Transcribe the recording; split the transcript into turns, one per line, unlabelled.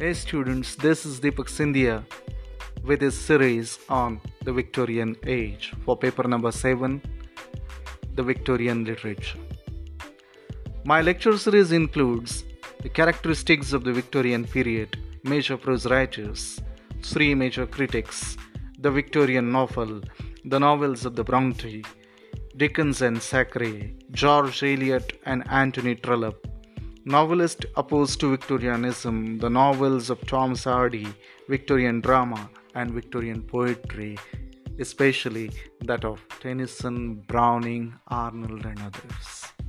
Hey students, this is Deepak Sindhia with his series on the Victorian Age for paper number 7, the Victorian Literature. My lecture series includes the characteristics of the Victorian period, major prose writers, three major critics, the Victorian novel, the novels of the Bronte, Dickens and Thackeray, George Eliot and Anthony Trollope, novelist opposed to Victorianism, the novels of Thomas Hardy, Victorian drama, and Victorian poetry, especially that of Tennyson, Browning, Arnold, and others.